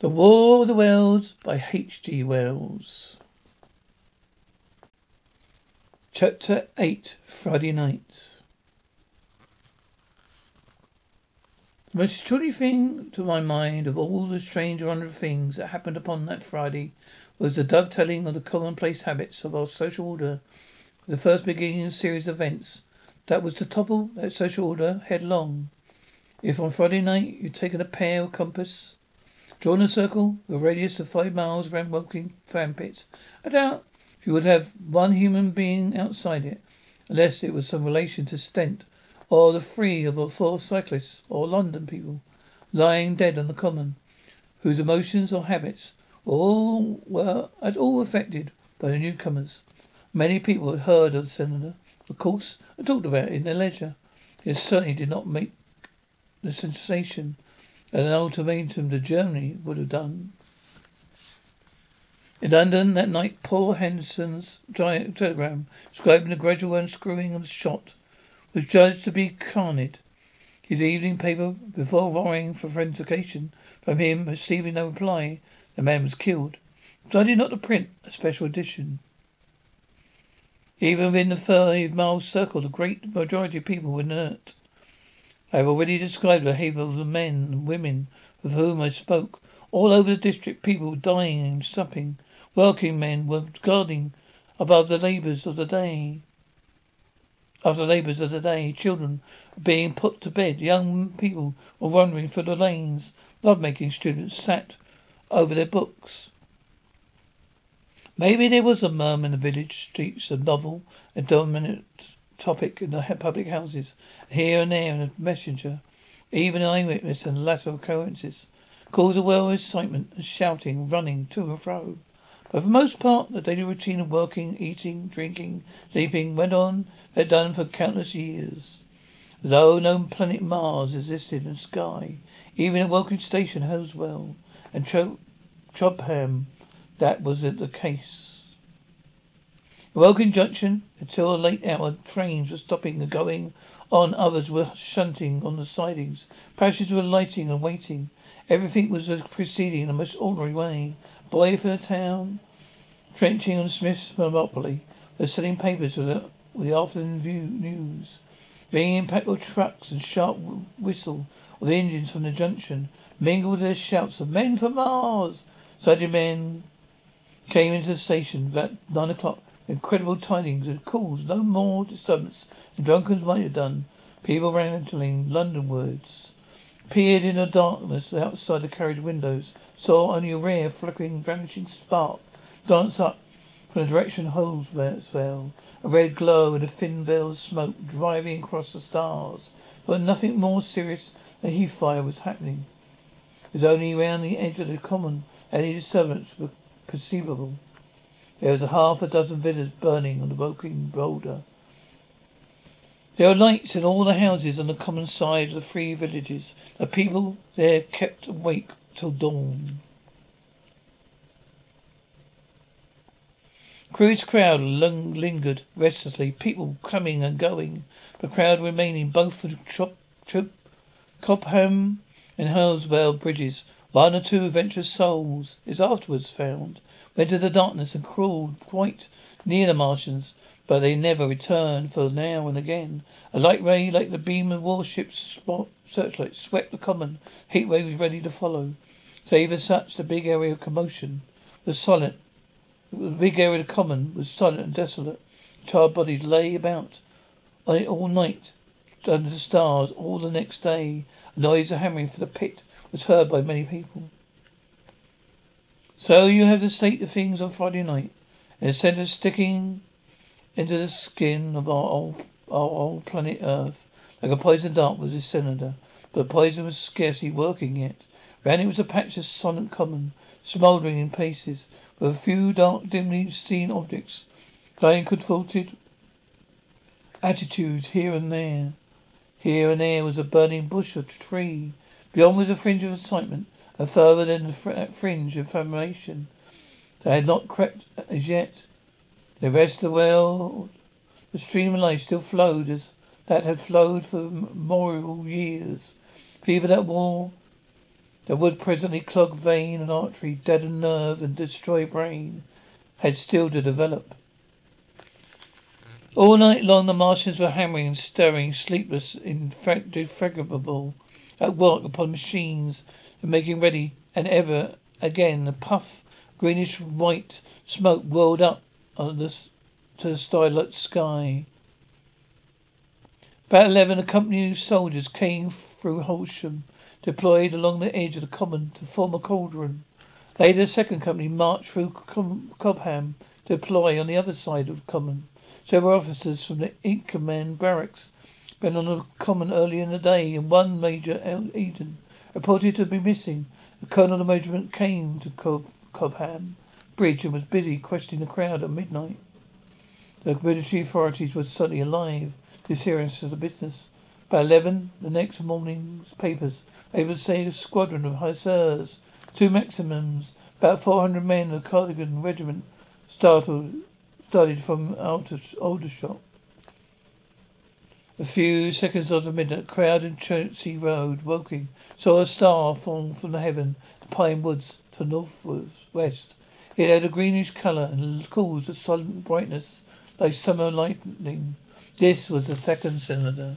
The War of the Worlds by H.G. Wells. Chapter 8 Friday Night The most extraordinary thing to my mind of all the strange and wonderful things that happened upon that Friday was the dovetailing of the commonplace habits of our social order the first beginning of a series of events that was to topple that social order headlong. If on Friday night you'd taken a pair of compass, drawn a circle a radius of five miles around Woking Sandpits, I doubt if you would have one human being outside it, unless it was some relation to Stent, or the three or four cyclists, or London people, lying dead on the common, whose emotions or habits were all were at all affected by the newcomers. Many people had heard of the cylinder, of course, and talked about it in their leisure. It certainly did not make the sensation an ultimatum to Germany would have done. In London that night Paul Henderson's telegram describing the gradual unscrewing of the shot was judged to be canard. His evening paper, before wiring for authentication from him, receiving no reply, the man was killed, decided not to print a special edition. Even within the five mile circle, the great majority of people were inert. I have already described the behaviour of the men and women with whom I spoke. All over the district people were dying and supping. Working men were guarding above the labours of the day. After the labours of the day, children being put to bed. Young people were wandering through the lanes. Love-making students sat over their books. Maybe there was a murmur in the village streets, a novel, a dominant topic in the public houses, here and there a messenger, even an eyewitness and latter occurrences. Calls of well excitement and shouting, running to and fro. But for the most part, the daily routine of working, eating, drinking, sleeping went on had done for countless years. Though no planet Mars existed in the sky, even at Woking Station, Hounslow, and Chobham, that was the case. Woking Junction, until a late hour, trains were stopping and going on, others were shunting on the sidings. Passengers were lighting and waiting. Everything was proceeding in the most ordinary way. Boy from the town, trenching on Smith's monopoly, was selling papers with the, the afternoon view news. The impact of trucks and sharp whistle of the engines from the junction mingled with their shouts of "Men for Mars!" Suddenly men came into the station about nine o'clock. Incredible tidings had caused No more disturbance than drunkards might have done. People rattling Londonwards peered in the darkness outside the carriage windows, saw only a rare, flickering, vanishing spark dance up from the direction Holmesville, a red glow and a thin veil of smoke driving across the stars. But nothing more serious than heath fire was happening. It was only round the edge of the common any disturbance was conceivable. There was a half a dozen villas burning on the Woking boulder. There were lights in all the houses on the common side of the three villages. The people there kept awake till dawn. Cruise crowd lingered restlessly, people coming and going, the crowd remaining both for Chop, Chop, Chobham and Hounslow bridges. One or two adventurous souls, is afterwards found, went into the darkness and crawled quite near the Martians, but they never returned, for now and again a light ray like the beam of warship's searchlight swept the common. Heat waves ready to follow. Save as such, the big area of commotion was silent. The big area of the common was silent and desolate. Charred bodies lay about on it all night under the stars. All the next day, a noise of hammering for the pit was heard by many people. So you have the state of things on Friday night. In the centre sticking into the skin of our old, our old planet Earth, like a poison dart was this cylinder. But poison was scarcely working yet. Round it was a patch of silent common, smouldering in places, with a few dark, dimly seen objects lying contorted attitudes here and there. Here and there was a burning bush or tree. Beyond was a fringe of excitement, and further than that fringe of formation that had not crept as yet. The rest of the world, the stream of life still flowed as that had flowed for memorial years. Fever that war that would presently clog vein and artery, deaden nerve, and destroy brain, had still to develop. All night long the Martians were hammering and stirring, sleepless, indefatigable, at work upon machines and making ready, and ever again a puff greenish white smoke whirled up the, to the starlit sky. About eleven, a company of soldiers came through Horsell deployed along the edge of the common to form a cordon. Later, a second company marched through Chobham to deploy on the other side of the common. Several officers from the Inkerman barracks been on a common early in the day, and one Major Eden reported to be missing. The colonel of the regiment came to Cob- Cobham Bridge and was busy questioning the crowd at midnight. The military authorities were suddenly alive to the seriousness of the business. By eleven, the next morning's papers they would say a squadron of hussars, two Maxims, about four hundred men of the Cardigan regiment started from out of Aldershot. A few seconds after midnight, crowd in Chertsey Road, Woking, saw a star fall from the heaven, the pine woods to the northwest. It had a greenish colour and caused a sudden brightness like summer lightning. This was the second cylinder.